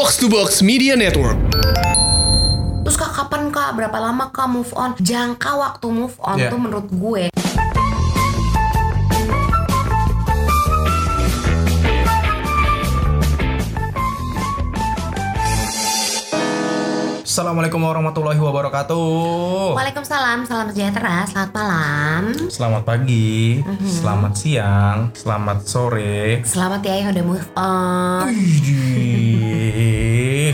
Box to Box Media Network. Terus kak kapan kak berapa lama kak move on? Jangka waktu move on Yeah. tuh menurut gue Assalamualaikum warahmatullahi wabarakatuh. Waalaikumsalam, salam sejahtera, selamat malam Selamat pagi, Mhm. selamat siang, selamat sore. Selamat ya yang udah move on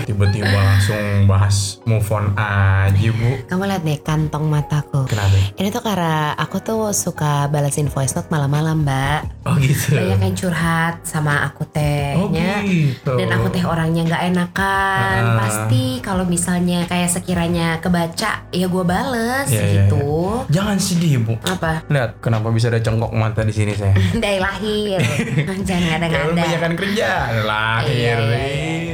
tiba-tiba langsung bahas move on aja bu. Kamu lihat deh kantong mataku Kenapa? Ini tuh karena aku tuh suka balasin voice note malam-malam mbak Oh gitu. Banyak yang curhat sama aku Oh tehnya gitu. Dan aku teh orangnya nggak enakan Ah. Pasti kalau misalnya kayak sekiranya kebaca Ya gue bales Iya, iya, gitu Jangan sedih bu. Apa? Lihat kenapa bisa ada cengkok mata di sini saya. Dari lahir Jangan Karena ngada-ngada kebanyakan kerja lah. Iya, iya, iya.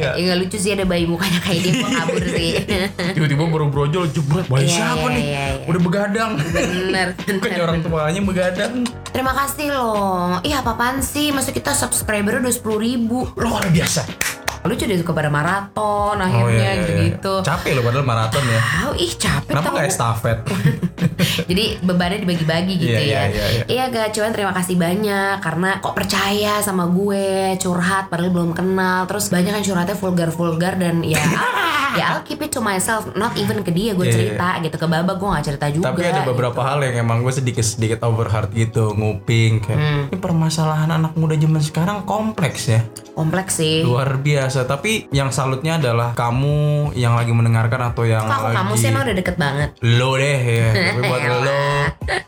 iya. Iya lucu sih ada bayi mukanya kayak dia gua kabur sih. Tiba-tiba baru brojol jebret. Bayi Iya, siapa iya, nih? iya, iya. Udah begadang. Bener, bener. orang tuanya begadang. Terima kasih loh. Ih apa-apaan sih? Masa kita subscriber udah 10 ribu. Luar biasa. Lucu deh suka pada maraton akhirnya Oh, iya, iya, gitu-gitu. iya. Capek loh padahal maraton ya. Tahu ih capek Kenapa kayak estafet? Jadi bebannya dibagi-bagi gitu Iya, ya. iya, iya, Iya gak cuman terima kasih banyak karena kok percaya sama gue curhat padahal belum kenal terus banyak yang curhatnya vulgar-vulgar dan ya ya I'll keep it to myself not even ke dia gue Iya, iya. cerita gitu ke Baba gue gak cerita juga. Tapi ada beberapa hal yang emang gue sedikit sedikit overheard gitu, nguping kayak Hmm. ini permasalahan anak muda zaman sekarang kompleks ya, Kompleks sih. luar biasa. Tapi yang salutnya adalah kamu yang lagi mendengarkan atau yang Kok lagi kamu sih emang udah deket banget lo deh ya, tapi buat lo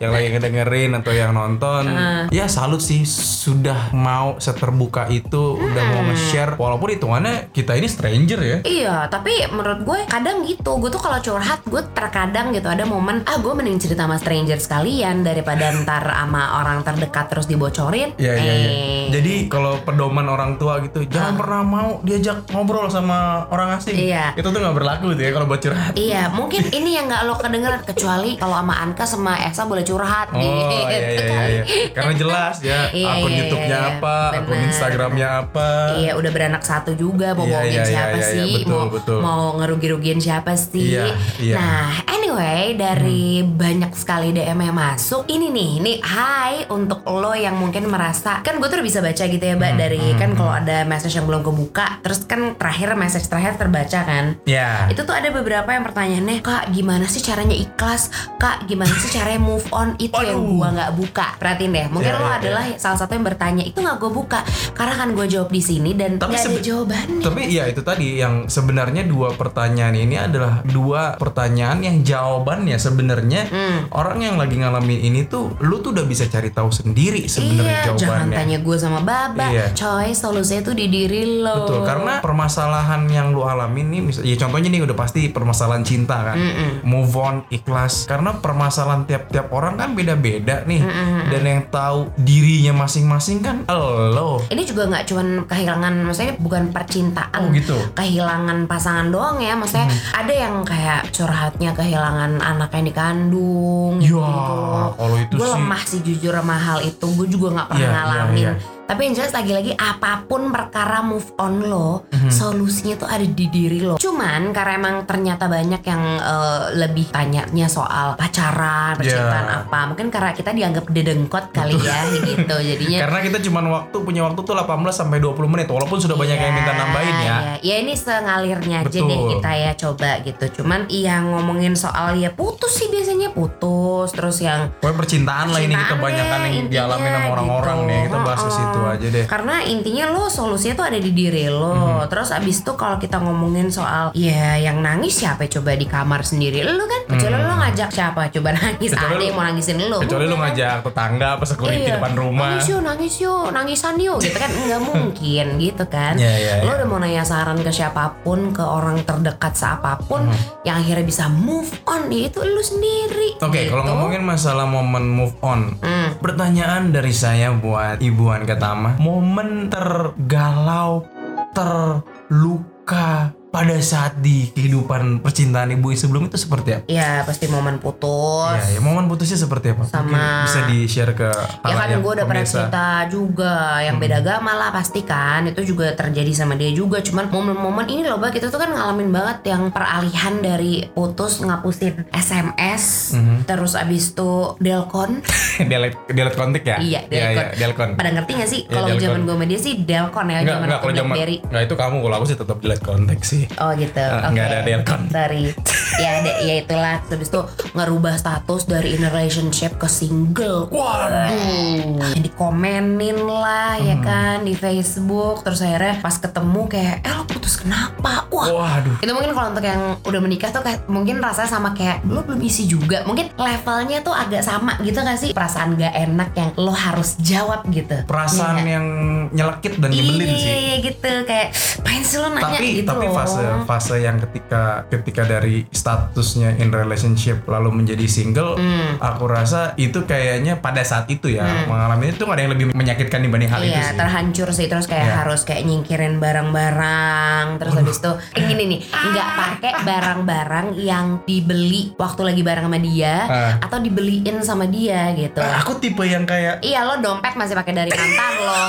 yang lagi ngedengerin atau yang nonton, ya salut sih sudah mau seterbuka itu, udah mau Hmm. nge-share walaupun hitungannya kita ini stranger ya. Iya, tapi menurut gue kadang gitu. Gue tuh kalau curhat, gue terkadang gitu ada momen ah gue mending cerita sama stranger sekalian daripada ntar sama orang terdekat terus dibocorin. Iya iya iya. Eh, Jadi kalau pedoman orang tua gitu, jangan pernah mau diajak ngobrol sama orang asing. Iya. Itu tuh nggak berlaku tuh ya kalau buat curhat. Iya, mungkin ini yang nggak lo kedengeran kecuali kalau sama Anka sama Esa boleh curhat Oh gitu iya iya iya, iya. Karena jelas ya Iya, akun iya, YouTube-nya iya, apa, akun bener. Instagram-nya apa. Iya udah beranak satu juga mau Iya, bohongin iya, iya, siapa iya, sih betul, mau betul. mau ngerugi-rugiin siapa sih Iya, iya. Hmm. Nah anyway dari banyak sekali DM yang masuk Ini nih ini hai untuk lo yang mungkin merasa Kan gue tuh udah bisa baca gitu ya mbak Hmm, Dari kan kalau ada message yang belum kebuka Terus kan terakhir message terakhir terbaca kan Ya. itu tuh ada beberapa yang pertanyaannya kak gimana sih caranya ikhlas kak gimana sih caranya move on itu yang Waduh. gua nggak buka perhatiin deh mungkin Ya, lo ya, adalah salah satu yang bertanya itu nggak gue buka karena kan gue jawab di sini dan Tapi nggak ada jawabannya Tapi ya itu tadi yang sebenarnya dua pertanyaan ini adalah dua pertanyaan yang jawabannya sebenarnya Hmm. orang yang lagi ngalamin ini tuh lu tuh udah bisa cari tahu sendiri sebenarnya iya jangan jawabannya. tanya gue sama baba Iya. coy solusinya tuh di diri lo Betul, karena permasalahan yang lu alamin nih, mis- ya contohnya nih udah pasti permasalahan cinta kan, move on, ikhlas. Karena permasalahan tiap-tiap orang kan beda-beda nih, dan yang tahu dirinya masing-masing kan lo. ini juga nggak cuman kehilangan maksudnya bukan percintaan Oh, gitu. kehilangan pasangan doang ya maksudnya ada yang kayak curhatnya kehilangan anak yang dikandung Ya, gitu. kalau itu gue sih- lemah sih jujur sama hal itu gue juga nggak pernah Iya, iya, ngalamin iya. Tapi yang jelas lagi-lagi apa pun perkara move on lo Mhm. solusinya tuh ada di diri lo cuman karena emang ternyata banyak yang eh, lebih tanyanya soal pacaran percintaan Iya. apa mungkin karena kita dianggap dedengkot kali ya gitu jadinya Karena kita cuma waktu punya waktu tuh 18 sampai 20 menit, walaupun sudah banyak yang minta nambahin ya. Iya, ya ini sengalirnya aja Betul. deh kita ya coba gitu. Cuman yang ngomongin soal ya putus sih biasanya putus terus yang Pokoknya percintaan lah ini kita Cintaan banyak deh, yang intinya sama orang-orang gitu. nih. Kita bahas ke Heeh. Situ aja deh. Karena intinya lo solusinya tuh ada di diri lo. Mhm. Terus abis itu kalau kita ngomongin soal ya yang nangis siapa coba di kamar sendiri lo kan? Kecuali lo ngajak siapa coba nangis. Kecuali ada yang mau nangisin lo. Kecuali lu Bukan. ngajak tetangga apa security Iya. depan rumah. Nangis yuk, nangis yuk, nangisan yuk gitu kan nggak mungkin gitu kan. Iya, iya, Lo iya. udah mau nanya saran ke siapa pun, ke orang terdekat seapapun Hmm. yang akhirnya bisa move on ya itu lu sendiri. Oke, kalau gitu. ngomongin masalah momen move on, Hmm. pertanyaan dari saya buat Ibuan Ketama, momen tergalau, terluka pada saat di kehidupan percintaan ibu sebelum itu seperti apa? Ya pasti momen putus. Ya, ya momen putusnya seperti apa? Sama- Mungkin bisa di share ke Ya kan halayak gue udah pernah cerita juga yang beda agama lah pasti kan itu juga terjadi sama dia juga cuman momen-momen ini loh kita tuh kan ngalamin banget yang peralihan dari putus ngapusin SMS Mhm. terus abis itu delkon delete delete kontak ya? iya Iya, iya, delkon. pada ngerti gak sih Iya, kalau zaman gue sama dia sih delkon ya Enggak, zaman enggak waktu kalau zaman Blackberry Enggak itu kamu kalau aku sih tetap delete kontak sih. Oh gitu. Ah, Oke. nggak ada delkon. Sorry. ya, ada, ya itulah. Terus itu ngerubah status dari in a relationship ke single. Waduh. Dikomenin lah ya Hmm. kan di Facebook. Terus akhirnya pas ketemu kayak, eh lo putus kenapa? Wah. Waduh. Itu mungkin kalau untuk yang udah menikah tuh kayak mungkin rasanya sama kayak lo belum isi juga. Mungkin levelnya tuh agak sama gitu gak sih? Perasaan gak enak yang lo harus jawab gitu. Perasaan nggak? yang nyelekit dan nyebelin iya, sih. Iya, iya, gitu kayak pengen sih lo nanya tapi gitu tapi loh. Fase fase yang ketika ketika dari statusnya in relationship lalu menjadi single Hmm. aku rasa itu kayaknya pada saat itu ya mengalami itu nggak ada yang lebih menyakitkan dibanding hal itu Iya, sih terhancur sih terus kayak Iya. harus kayak nyingkirin barang-barang terus habis itu eh, gini nih nggak pakai barang-barang yang dibeli waktu lagi bareng sama dia Ah. atau dibeliin sama dia gitu. Ah, aku tipe yang kayak Iya lo dompet masih pakai dari mantan lo.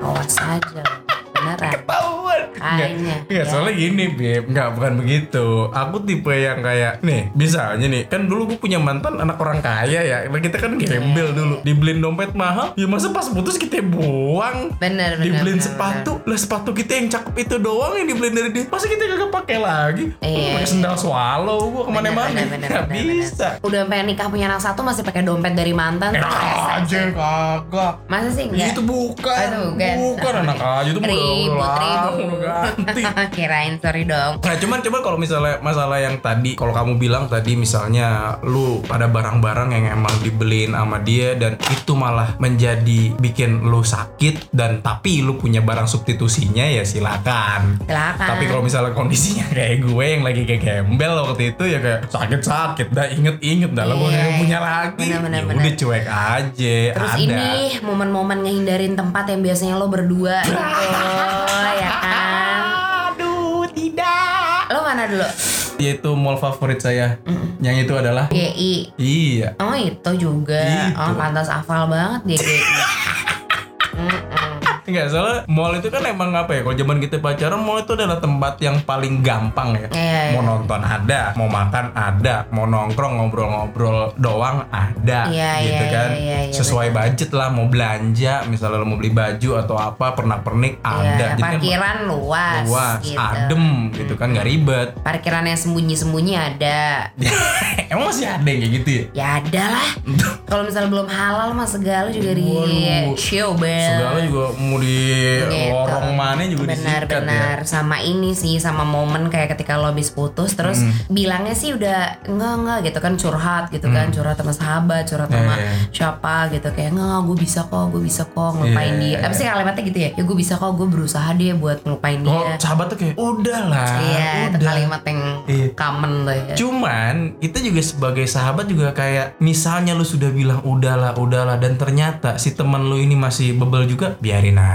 Awas aja, beneran. Kayaknya, Enggak, ya. soalnya gini Beb Enggak, bukan begitu Aku tipe yang kayak Nih, misalnya nih Kan dulu gue punya mantan anak orang kaya ya Kita kan gembel dulu Dibeliin dompet mahal Ya masa pas putus kita buang Bener, bener. Dibeliin bener, sepatu Lah sepatu kita yang cakep itu doang Yang dibeliin dari dia Masa kita kagak pakai lagi Iya, Pakai sendal swallow Gue bener. ke mana-mana Bener, bener, Gak bener, bisa bener. Udah pengen nikah punya anak satu masih pakai dompet dari mantan. Enak aja kagak Masa sih enggak? Itu bukan itu bukan. Bukan anak aja Itu Ribut, ribut. Udah ganti Kirain sorry dong. Nah cuman coba kalau misalnya masalah yang tadi kalau kamu bilang tadi misalnya lu pada barang-barang yang emang dibeliin sama dia dan itu malah menjadi bikin lu sakit dan tapi lu punya barang substitusinya ya silakan. Silakan. Tapi kalau misalnya kondisinya kayak gue yang lagi kayak gembel waktu itu ya kayak sakit-sakit dah inget-inget dah gue Iya, nggak iya. punya lagi. Bener, ya bener. udah cuek aja. Terus ada. ini momen-momen ngehindarin tempat yang biasanya lo berdua gitu Yaitu mall favorit saya. Yang itu adalah GI. Iya. Oh itu juga. Itu. Oh pantas hafal banget GI. Enggak, soalnya mall itu kan emang apa ya? Kalau zaman kita pacaran, mall itu adalah tempat yang paling gampang ya. Iya, iya. Mau nonton ada, mau makan ada, mau nongkrong ngobrol-ngobrol doang ada, Iya, gitu iya, kan. iya, iya, iya, Sesuai budget lah, mau belanja, misalnya lo mau beli baju atau apa, pernak-pernik ada. Iya, Jadi kan parkiran luas, luas, gitu. adem gitu kan, nggak ribet. Parkiran yang sembunyi-sembunyi ada. emang masih ada yang kayak gitu ya? Ya ada lah. Kalau misalnya belum halal mah segala juga di show. Segala juga di Gitu. lorong mana juga disikat ya. Benar-benar sama ini sih sama momen kayak ketika lo habis putus terus Hmm. bilangnya sih udah enggak enggak gitu kan curhat gitu kan curhat sama sahabat curhat sama Hmm. Iya, iya. siapa gitu kayak enggak gue bisa kok gue bisa kok ngelupain Iya, dia iya, apa sih kalimatnya gitu ya ya gue bisa kok gue berusaha deh buat ngelupain Oh, dia sahabat tuh kayak udahlah, iya itu udah. kalimat yang Iya. common tuh ya Cuman kita juga sebagai sahabat juga kayak misalnya lu sudah bilang udahlah udahlah dan ternyata si teman lu ini masih bebel juga biarin aja.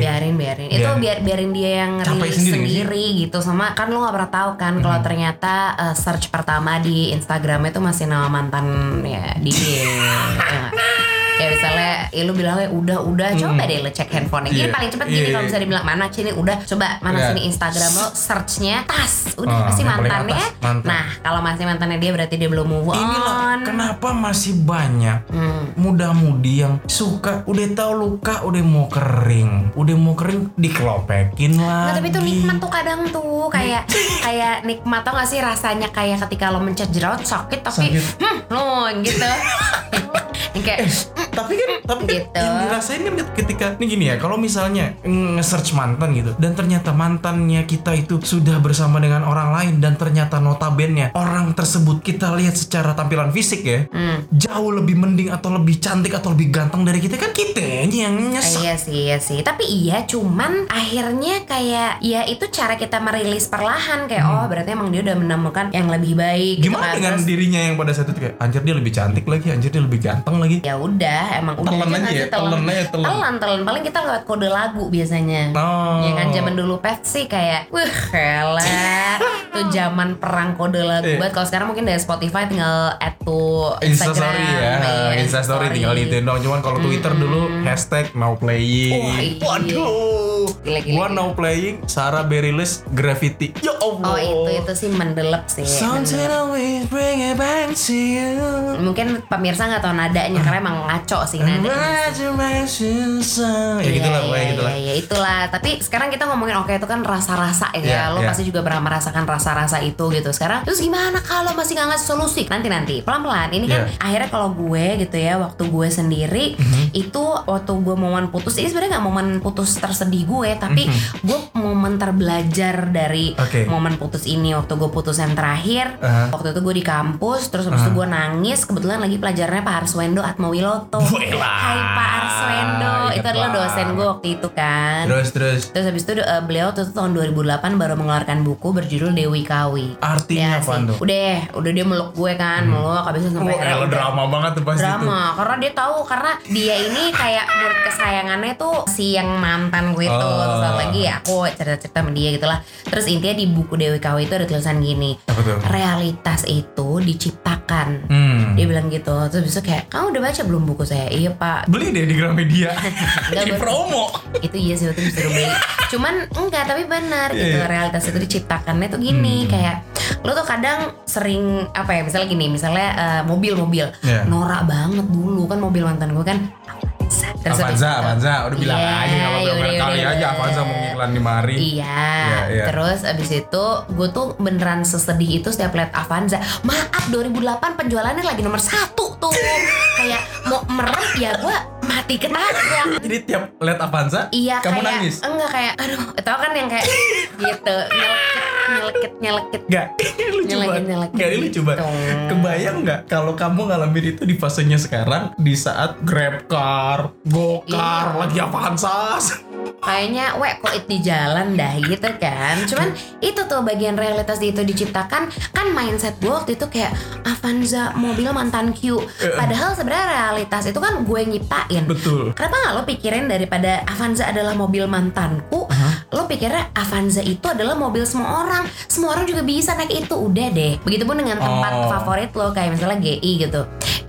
Biarin biarin. Itu Biarin. biar biarin dia yang Capek rilis sendiri sendiri, gitu. Sama kan lo nggak pernah tahu kan kalau ternyata uh, search pertama di Instagramnya itu masih nama mantan ya dia Ya? Kayak misalnya ya lu bilangnya udah udah. Coba deh lo cek handphonenya. Iya, Gini paling cepet iya, gini kalau iya. bisa dibilang mana sini udah coba mana Iya. sini Instagram lo searchnya tas. Udah Oh, pasti mantannya. mantan. nah kalau masih mantannya dia berarti dia belum move Inilah on. kenapa masih banyak Hmm. muda-mudi yang suka udah tahu luka udah mau kering, udah mau kering dikelopekin Nah, lagi. tapi itu nikmat tuh kadang tuh kayak kayak nikmat tau gak sih rasanya? Kayak ketika lo mencet jerawat sakit tapi Sakit. hmm lo gitu Yang kayak tapi kan tapi kan Gitu. yang dirasain kan ketika ini gini ya kalau misalnya nge-search mantan gitu dan ternyata mantannya kita itu sudah bersama dengan orang lain dan ternyata notabene orang tersebut kita lihat secara tampilan fisik ya hmm, jauh lebih mending atau lebih cantik atau lebih ganteng dari kita kan kita yang nyesek iya sih iya sih tapi iya cuman akhirnya kayak ya itu cara kita merilis perlahan kayak oh berarti emang dia udah menemukan yang lebih baik gitu Hmm. gimana kan. dengan Terus, dirinya yang pada saat itu kayak anjir dia lebih cantik lagi anjir dia lebih ganteng lagi ya udah emang udah Telan aja aja ya, telan aja, telan. telan telan paling kita lewat kode lagu biasanya Oh. ya kan zaman dulu pet sih kayak wah elah tuh zaman perang kode lagu Iya. banget kalau sekarang mungkin dari Spotify tinggal add to Instastory ya, iya, Instastory tinggal itu dong. Cuman kalau Twitter dulu hashtag now playing. Iya. Waduh, Gila, gila, gua gila. now playing, Sarah Bareilles graffiti. Ya Allah. oh itu itu sih mendelep sih you. mungkin pemirsa nggak tahu nadanya karena emang ngaco sih song. Ya Iya, gitulah iya, pokoknya gitulah. iya, iya, itulah. Tapi sekarang kita ngomongin oke itu kan rasa-rasa ya. Iya, Lo iya. pasti juga pernah merasakan rasa-rasa itu gitu. Sekarang terus gimana kalau masih nggak ngasih solusi? Nanti nanti pelan-pelan. Ini kan Iya. akhirnya kalau gue gitu ya waktu gue sendiri Mhm. itu waktu gue momen putus ini sebenarnya nggak momen putus tersedih gue, tapi gue momen terbelajar dari. Oke. momen putus ini waktu gue putus yang terakhir. Aha. Waktu itu gue di kampus, terus habis itu gue nangis. Kebetulan lagi pelajarannya Pak Arswendo Atmawiloto. Hai Pak Arswendo, Ingat itu adalah dosen gue waktu itu kan. Terus terus Terus habis itu eh, beliau tuh tahun 2008 baru mengeluarkan buku berjudul Dewi Kawi. artinya Ya apa tuh? Udah, udah dia meluk gue kan, meluk habis itu sampai Wah, akhirnya elah, udah. drama banget tuh pasti. Drama, karena dia tahu karena dia ini kayak murid kesayangannya tuh si yang mantan gue itu Oh. Terus lagi ya aku cerita-cerita sama dia gitulah. Terus intinya di buku Dewi Kawi itu ada tulisan gini, Apa tuh? realitas itu diciptakan. Hmm. Dia bilang gitu, terus besok kayak kamu udah baca belum buku saya? Iya pak, Beli deh di Gramedia. Di promo. itu iya sih itu disuruh beli cuman enggak tapi benar Iya, gitu iya. realitas itu diciptakannya tuh gini Hmm. kayak lo tuh kadang sering apa ya misalnya gini misalnya eh, mobil-mobil Iya. norak banget dulu kan mobil mantan gue kan Terus Avanza, itu- Avanza, udah bilang Iya, aja kalau yaudah, berapa kali yaudah, aja yaudah. Avanza mau ngiklan di mari. Iya, Iya, iya. terus abis itu gue tuh beneran sesedih itu setiap lihat Avanza. Maaf 2008 penjualannya lagi nomor satu tuh. Kayak mau merem ya gue mati ketawa. Jadi tiap lihat Avanza, Iya kamu kayak nangis. enggak kayak aduh tau kan yang kayak gitu nyelekit nyelekit nyelekit Gak, lucu banget. nyelekit Gak, ini lucu gitu. banget. Kebayang nggak kalau kamu ngalamin itu di fasenya sekarang di saat Grab car, Gokar, Iya. lagi Avanza. kayaknya wek kok di jalan dah gitu kan cuman itu tuh bagian realitas itu diciptakan kan mindset gue waktu itu kayak Avanza mobil mantan Q padahal sebenarnya realitas itu kan gue nyiptain Betul. Kenapa nggak lo pikirin daripada Avanza adalah mobil mantanku, lo pikirnya Avanza itu adalah mobil semua orang, semua orang juga bisa naik itu, udah deh. Begitupun dengan tempat Oh. favorit lo kayak misalnya GI gitu.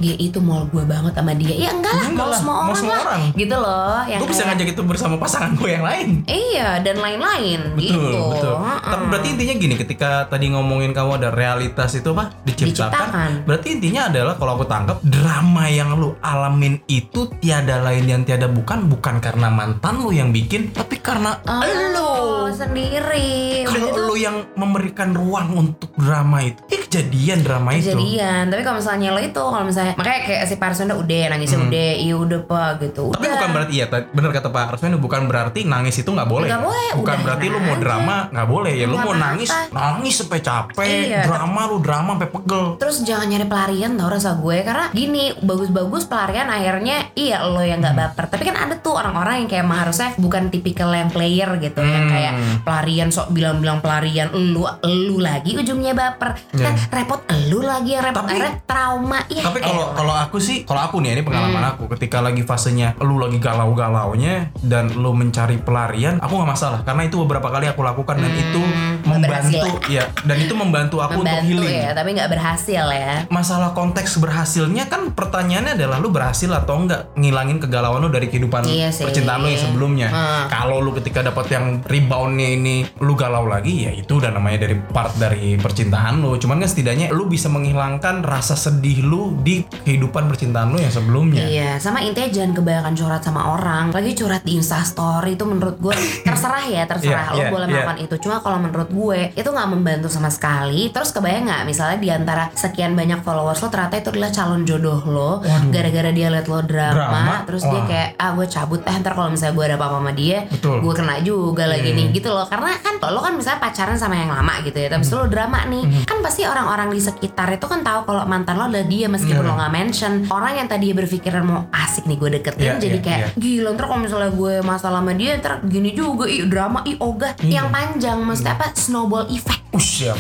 GI itu mall gue banget sama dia. Ya enggak lah, Enggak lah, semua orang semua lah. orang. Gitu loh. Yang Gue bisa kayak- ngajak itu bersama pasangan gue yang lain. Iya dan lain-lain Betul, gitu. betul. Heeh. Tapi berarti intinya gini, ketika tadi ngomongin kamu ada realitas itu apa? Diciptakan. Diciptakan. Berarti intinya adalah kalau aku tangkap drama yang lu alamin itu tiada lain yang tiada bukan bukan karena mantan lu yang bikin, tapi karena Oh, lu. sendiri. Kalau lu yang memberikan ruang untuk drama itu, eh kejadian drama itu. kejadian tapi kalau misalnya lo itu kalau misalnya makanya kayak si Parsonda udah nangisnya udah iya udah pak gitu udah Hmm. Tapi bukan berarti ya, ta- bener kata Pak Arswendo, bukan berarti nangis itu nggak boleh. Nggak boleh, Bukan udah berarti lu mau aja. drama nggak boleh ya. Lu Nggak mau nangis, nangis sampai capek. Iya. Drama lu drama sampai pegel. Terus jangan nyari pelarian tau rasa gue Karena gini bagus-bagus pelarian akhirnya Iya lo yang Hmm. gak baper Tapi kan ada tuh orang-orang yang kayak emang harusnya Bukan tipikal yang player gitu Yang Hmm. kayak pelarian sok bilang-bilang pelarian Lu, lu lagi ujungnya baper Kan Iya. repot lu lagi yang repot Tapi- Akhirnya trauma ya Tapi kalau elah. kalau aku sih, kalau aku nih ini pengalaman Hmm. aku ketika lagi fasenya lu lagi galau-galaunya dan lu mencari pelarian, aku nggak masalah karena itu beberapa kali aku lakukan dan itu membantu berhasil. ya dan itu membantu aku untuk Membantu healing. ya Tapi gak berhasil ya Masalah konteks berhasilnya kan pertanyaannya adalah lu berhasil atau enggak ngilangin kegalauan lu dari kehidupan Iya sih. percintaan lu yang sebelumnya. Hmm. Kalau lu ketika dapat yang reboundnya ini lu galau lagi ya itu udah namanya dari part dari percintaan lu. Cuman kan setidaknya lu bisa menghilangkan rasa sedih lu di kehidupan percintaan lu yang sebelumnya. Iya, sama intinya jangan kebanyakan curhat sama orang. Lagi curhat di Instastory itu menurut gue terserah ya, terserah Iya, lo iya, boleh iya. melakukan itu. Cuma kalau menurut gue itu nggak membantu sama sekali. Terus kebayang nggak misalnya di antara sekian banyak followers lo ternyata itu adalah calon jodoh lo. Gara-gara dia liat lo drama, Drama? terus dia Wah. kayak ah gue cabut eh ntar kalau misalnya gue ada apa-apa sama dia, Betul. gue kena juga lagi Iya. nih gitu loh. Karena kan lo kan misalnya pacaran sama yang lama gitu ya, tapi Hmm. lo drama nih, kan pasti orang-orang di sekitar itu kan tahu kalau mantan lo adalah dia meskipun Iya. lo nggak mention. Orang yang tadi berpikiran mau asik nih gue deketin Iya, jadi iya, kayak iya. gila ntar kalau misalnya gue masalah sama dia ntar gini juga ih drama ih ogah Iya. yang panjang maksudnya apa snowball effect Ush. Ya.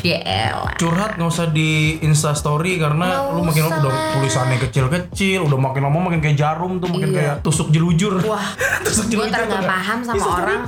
Curhat nggak usah di Insta Story karena Nggak lu makin lama usah udah tulisannya kecil-kecil, udah makin lama makin kayak jarum tuh, makin Iya. kayak tusuk jelujur. Wah, tusuk gue jelujur. ter nggak nggak? paham sama Insta orang.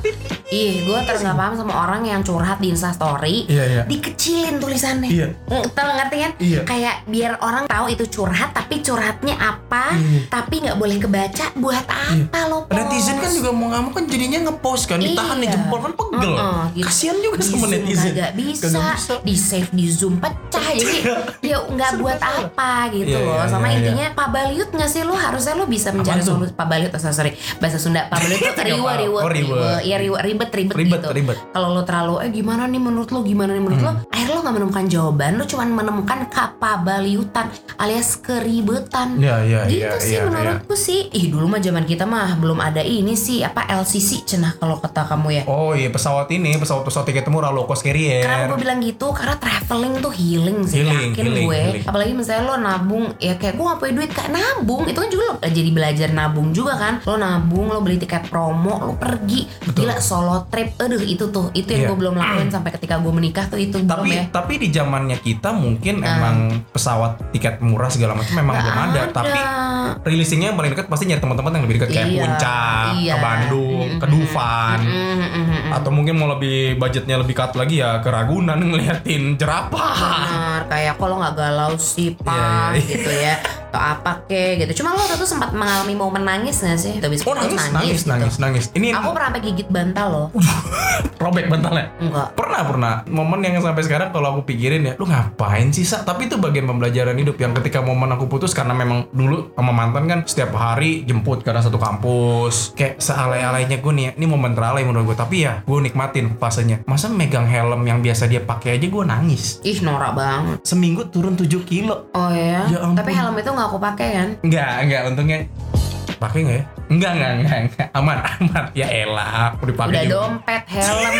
Ih, gue ter nggak paham sama orang yang curhat di Insta Story. Iya, iya. Dikecilin tulisannya. Iya. Mm, Tahu ngerti kan? Iya. Kayak biar orang tahu itu curhat, tapi curhatnya apa? Iya. Tapi nggak boleh kebaca. Buat apa lo? Post? Netizen kan juga mau nggak mau kan jadinya ngepost kan, ditahan di Iya. jempol kan pegel. Heeh, gitu. Kasihan juga sama netizen. Kagak bisa, Kagak bisa. di save di zoom pecah jadi ya nggak buat apa gitu Iya, loh. iya, sama iya, iya. intinya Pak Baliut nggak sih? Lo harusnya lo bisa mencari solusi Pak Baliut oh, sorry bahasa Sunda. Pak Baliut tuh Oh, riwe. riwe ya riwe ribet ribet, Ribet, gitu. ribet. kalau lo terlalu eh gimana nih menurut lo gimana nih menurut lo Hmm. akhirnya lo nggak menemukan jawaban lo cuma menemukan kapabaliutan alias keribetan. Iya, iya, gitu iya, sih iya, menurutku sih. Ih dulu mah zaman kita mah belum ada ini sih apa LCC cenah kalau kata kamu ya. Oh iya pesawat ini pesawat pesawat tiket murah low cost carrier. Kenapa gue bilang gitu? Karena traveling tuh healing sih Healing, yakin healing, gue. healing. Apalagi misalnya lo nabung ya kayak gue gak punya duit kayak nabung itu kan juga lo jadi belajar nabung juga kan. Lo nabung, lo beli tiket promo, lo pergi. Betul. Gila solo trip. Aduh itu tuh itu yang Iya. gue belum lakuin sampai ketika gue menikah tuh itu belum tapi ya. tapi di zamannya kita mungkin emang pesawat tiket murah segala macam memang belum ada. Tapi releasingnya yang paling dekat pasti nyari teman-teman yang lebih dekat kayak Iya, Puncak, iya. ke Bandung, ke Dufan. Mm, mm, mm, mm. Atau mungkin mau lebih budgetnya lebih cut lagi ya ke Ragunan ngeliatin jerapah. Benar, kayak kalau nggak galau sih pak Iya, iya. gitu ya atau apa kek gitu. Cuma lo waktu itu sempat mengalami momen nangis gak sih? Tuh, habis Oh putus nangis, nangis, gitu. nangis, nangis. Ini aku pernah sampai gigit bantal loh. Robek bantalnya. enggak. Pernah pernah. Momen yang sampai sekarang kalau aku pikirin ya lu ngapain sih sa? Tapi itu bagian pembelajaran hidup yang ketika momen aku putus karena memang dulu sama mantan kan setiap hari jemput karena satu kampus. Kayak sealai-alainya gue nih ya, ini momen teralai menurut gue tapi ya gue nikmatin fasenya. Masa megang helm yang biasa dia pakai aja gue nangis? Ih norak banget. Seminggu turun 7 kilo. Oh ya, Ya ampun. tapi helm itu nggak aku pakai kan? Enggak enggak untungnya. Pakai nggak ya enggak enggak enggak, enggak. aman aman ya elah udah dipakai udah juga. dompet helm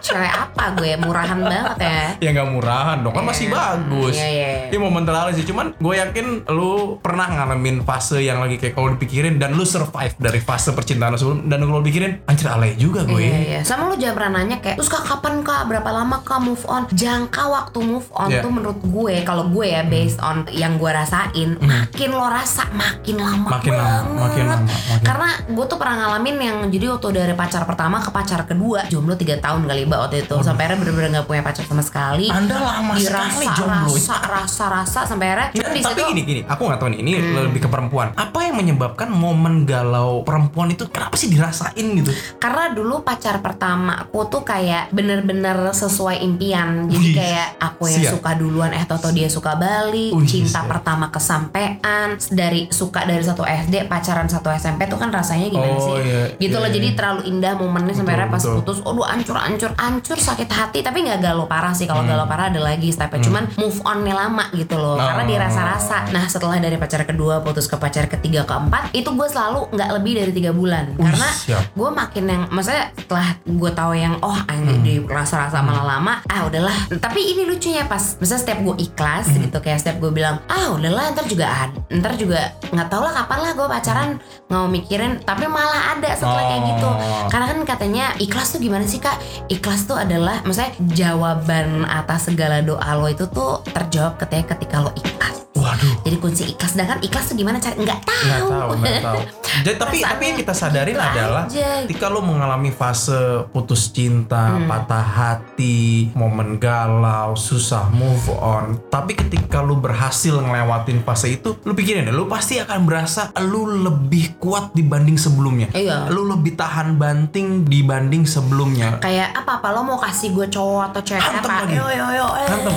cewek apa gue murahan banget ya ya nggak murahan dong kan masih Iya. bagus Iya, iya. ini momen terlalu sih cuman gue yakin lu pernah ngalamin fase yang lagi kayak kalau dipikirin dan lu survive dari fase percintaan lu sebelum dan kalau dipikirin anjir alay juga gue Iya, iya. Sama lu jangan pernah nanya kayak, terus kak kapan kak, berapa lama kak move on? Jangka waktu move on Iya. tuh menurut gue, kalau gue ya based on yang gue rasain, makin lo rasa makin lama Hmm. Makin lama, banget. makin lama, makin- Karena gue tuh pernah ngalamin yang jadi waktu dari pacar pertama ke pacar kedua, jomblo 3 tahun kali mbak waktu itu, sampai akhirnya bener-bener gak punya pacar sama sekali. anda lama sekali dirasa jomblo rasa rasa rasa sampai akhirnya Ya, tapi situ- gini gini, aku nggak tahu nih. Ini lebih ke perempuan. Apa yang menyebabkan momen galau perempuan itu kenapa sih dirasain gitu? Karena dulu pacar pertama aku tuh kayak bener-bener sesuai impian. Jadi Wih, kayak aku yang siap. suka duluan, eh Toto dia suka balik, Wih, cinta siap. pertama kesampean, dari suka dari satu SD, pacaran satu SMP tuh kan rasanya gimana Oh, sih? iya, gitu iya, loh. iya. Jadi terlalu indah momennya sampai Betul, akhirnya pas betul. putus, aduh ancur ancur ancur sakit hati. Tapi nggak galau parah sih. Hmm. Kalau galau parah ada lagi stepnya. Cuman move onnya lama gitu loh. Karena Oh. dirasa-rasa. Nah setelah dari pacar kedua putus ke pacar ketiga keempat, itu gue selalu nggak lebih dari tiga bulan. Wih, Karena siap. gue makin yang maksudnya setelah gue tahu yang oh anjir Hmm. di rasa-rasa malah lama ah udahlah tapi ini lucunya pas misalnya setiap gue ikhlas Hmm. gitu kayak setiap gue bilang ah udahlah ntar juga ntar juga nggak tau lah kapan lah gue pacaran nggak mau mikirin tapi malah ada setelah kayak gitu. Oh. karena kan katanya ikhlas tuh gimana sih kak? Ikhlas tuh adalah maksudnya jawaban atas segala doa lo itu tuh terjawab ketika ketika lo ikhlas Waduh. jadi kunci ikhlas sedangkan ikhlas tuh gimana cara nggak tahu Nggak tahu, nggak tahu. Jadi tapi tapi yang kita sadarin gitu adalah aja. ketika lo mengalami fase putus cinta, Hmm. patah hati, momen galau, susah move on. Tapi ketika lo berhasil ngelewatin fase itu, lo pikirin deh, lo pasti akan berasa lo lebih kuat dibanding sebelumnya. Iya. Lo lebih tahan banting dibanding sebelumnya. kayak apa apa lo mau kasih gue cowok atau cewek Hantem apa lagi. yo yo yo eh. Hantem.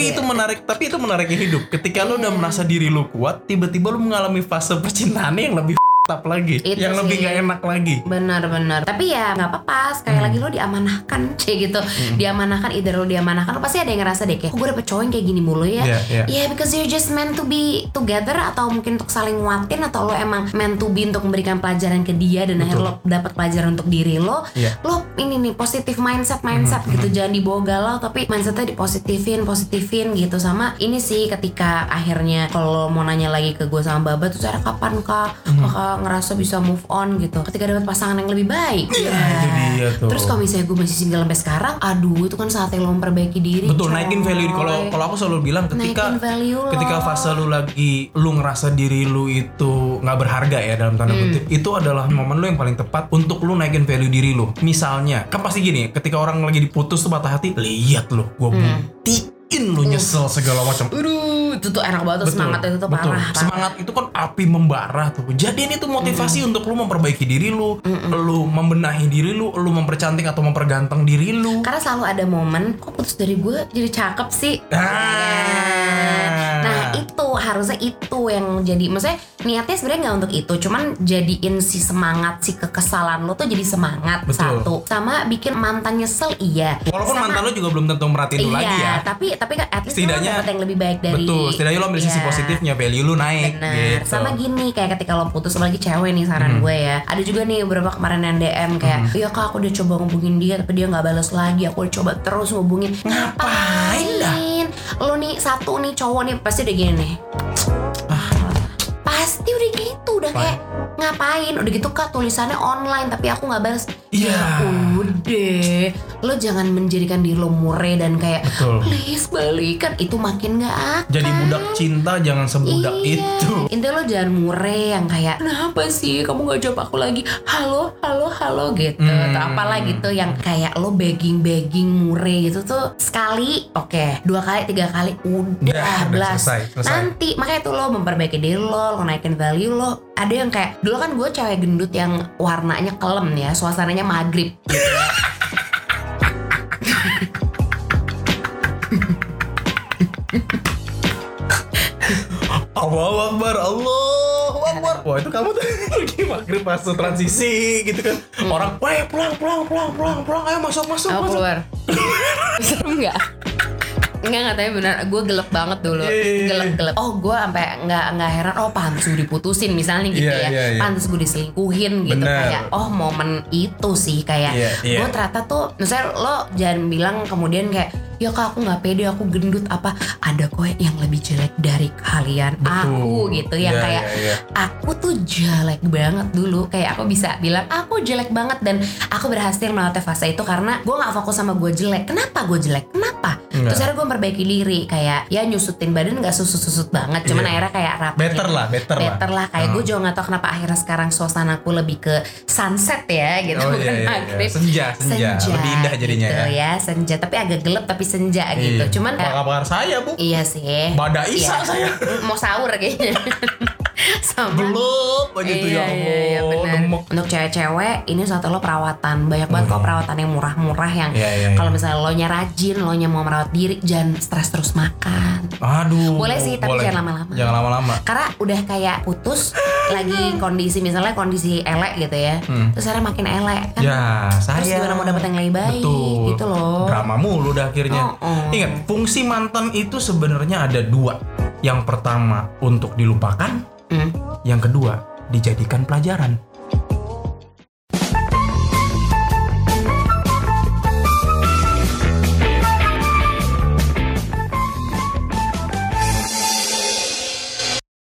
Tapi itu menarik, tapi itu menariknya hidup. Ketika lo udah merasa diri lo kuat, tiba-tiba lo mengalami fase percintaan yang lebih up lagi, Itu yang lebih sih. gak enak lagi. benar-benar tapi ya nggak apa-apa. Sekali Hmm. lagi lo diamanahkan kayak gitu. Diamanahkan either lo diamanahkan lo pasti ada yang ngerasa deh kayak oh, gue dapet cowok yang kayak gini mulu ya? Iya, iya. Yeah, because you're just meant to be together atau mungkin untuk saling nguatin atau lo emang meant to be untuk memberikan pelajaran ke dia dan akhirnya lo dapat pelajaran untuk diri lo Iya. lo ini nih positif mindset mindset gitu. jangan dibawa galau tapi mindsetnya dipositifin positifin gitu. Sama ini sih ketika akhirnya kalau mau nanya lagi ke gue sama Baba tuh cara kapan kak? Kakak ngerasa bisa move on gitu ketika dapat pasangan yang lebih baik Iya, itu dia tuh. terus kalau misalnya gue masih single sampai sekarang aduh itu kan saatnya lo memperbaiki diri Betul, coy. naikin value kalau kalau aku selalu bilang ketika ketika fase lu lagi lu ngerasa diri lu itu nggak berharga ya dalam tanda Hmm. kutip, itu adalah momen lu yang paling tepat untuk lu naikin value diri lu. Misalnya, kan pasti gini, ketika orang lagi diputus tuh patah hati, lihat lu, gua Hmm. Buktiin lu nyesel segala macam. Aduh, itu tuh enak banget tuh semangat itu tuh betul. parah. parah. Semangat itu kan api membara tuh. Jadi ini tuh motivasi untuk lu memperbaiki diri lu, lu membenahi diri lu, lu mempercantik atau memperganteng diri lu. Karena selalu ada momen kok putus dari gue jadi cakep sih. Ah. Nah itu harusnya itu yang jadi maksudnya niatnya sebenarnya nggak untuk itu, cuman jadiin si semangat si kekesalan lo tuh jadi semangat Betul. satu, sama bikin mantan nyesel iya. Walaupun Sama- mantan lu juga belum tentu merhatiin lu iya, lagi ya. tapi tapi kan at least lo Setidaknya- dapet yang lebih baik dari Betul, setidaknya lo ambil sisi Iya. positifnya, value lu naik Bener. gitu. Sama gini kayak ketika lo putus apalagi cewek nih saran gue ya. Ada juga nih beberapa kemarin yang DM kayak, "Iya Kak, aku udah coba ngubungin dia tapi dia nggak balas lagi. Aku udah coba terus ngubungin." Ngapain dah? Lo nih satu nih cowok nih pasti udah gini nih. Pasti udah gitu, udah kayak ngapain? Udah gitu Kak tulisannya online tapi aku nggak balas. Iya. Udah, lo jangan menjadikan diri lo mureh dan kayak Betul. please balikan itu makin nggak akan. Jadi budak cinta jangan sebudak Iya. itu. Intinya lo jangan mure yang kayak Kenapa sih kamu gak jawab aku lagi Halo, halo, halo gitu Hmm. Atau apalah gitu yang kayak lo begging-begging mure gitu tuh Sekali, oke Dua kali, tiga kali, udah, belas selesai, selesai. Nanti, makanya tuh lo memperbaiki diri lo Lo naikin value lo Ada yang kayak Dulu kan gue cewek gendut yang warnanya kelem ya Suasananya maghrib gitu Allahu Akbar, Allahu Akbar. Wah itu kamu tuh lagi maghrib fase transisi gitu kan. Orang, wah pulang, pulang, pulang, pulang, pulang, ayo masuk, masuk, Aku masuk. keluar Serem gak? Enggak katanya benar, gue gelap banget dulu, Iya, iya, iya. gelap-gelap. Oh gue sampai nggak nggak heran, oh pantas gue diputusin misalnya gitu Iya, ya, iya, iya. pantas gue diselingkuhin gitu Bener. kayak, oh momen itu sih kayak, Iya, iya. gue ternyata tuh, misalnya lo jangan bilang kemudian kayak, ya kak aku nggak pede, aku gendut apa, ada kok yang lebih jelek dari kalian, aku gitu yang Iya, kayak, iya, iya. aku tuh jelek banget dulu kayak aku bisa bilang aku jelek banget dan aku berhasil melewati fase itu karena gue nggak fokus sama gue jelek kenapa gue jelek kenapa Enggak. terus akhirnya gue memperbaiki diri kayak ya nyusutin badan nggak susut susut banget cuman Iya. akhirnya kayak rapi Better lah, better lah. better lah kayak Hmm. gue juga nggak tahu kenapa akhirnya sekarang suasanaku lebih ke sunset ya gitu Oh, iya, iya, iya. maghrib Senja, senja. Lebih indah jadinya gitu ya. ya senja tapi agak gelap tapi senja gitu Iya. cuman Apa kabar saya, Bu? iya sih Bada Isa Iya. saya. mau sahur kayaknya sama Belum aja tuh ya Iya, iya, iya, Allah. benar. Demek. Untuk cewek-cewek ini satu lo perawatan banyak banget kok perawatan yang murah-murah yang Iya, iya, iya. kalau misalnya lo nya rajin, lo nya mau merawat diri, jangan stres terus makan. Aduh. Boleh sih, tapi boleh. jangan lama-lama. Jangan lama-lama. Karena udah kayak putus lagi kondisi misalnya kondisi elek gitu ya, terus akhirnya makin elek kan. Hmm. Ya, saya. Terus gimana mau dapet yang lebih baik Betul. gitu loh. Drama mulu dah akhirnya. Oh, oh. Ingat, fungsi mantan itu sebenarnya ada dua. Yang pertama untuk dilupakan, Hmm. yang kedua dijadikan pelajaran.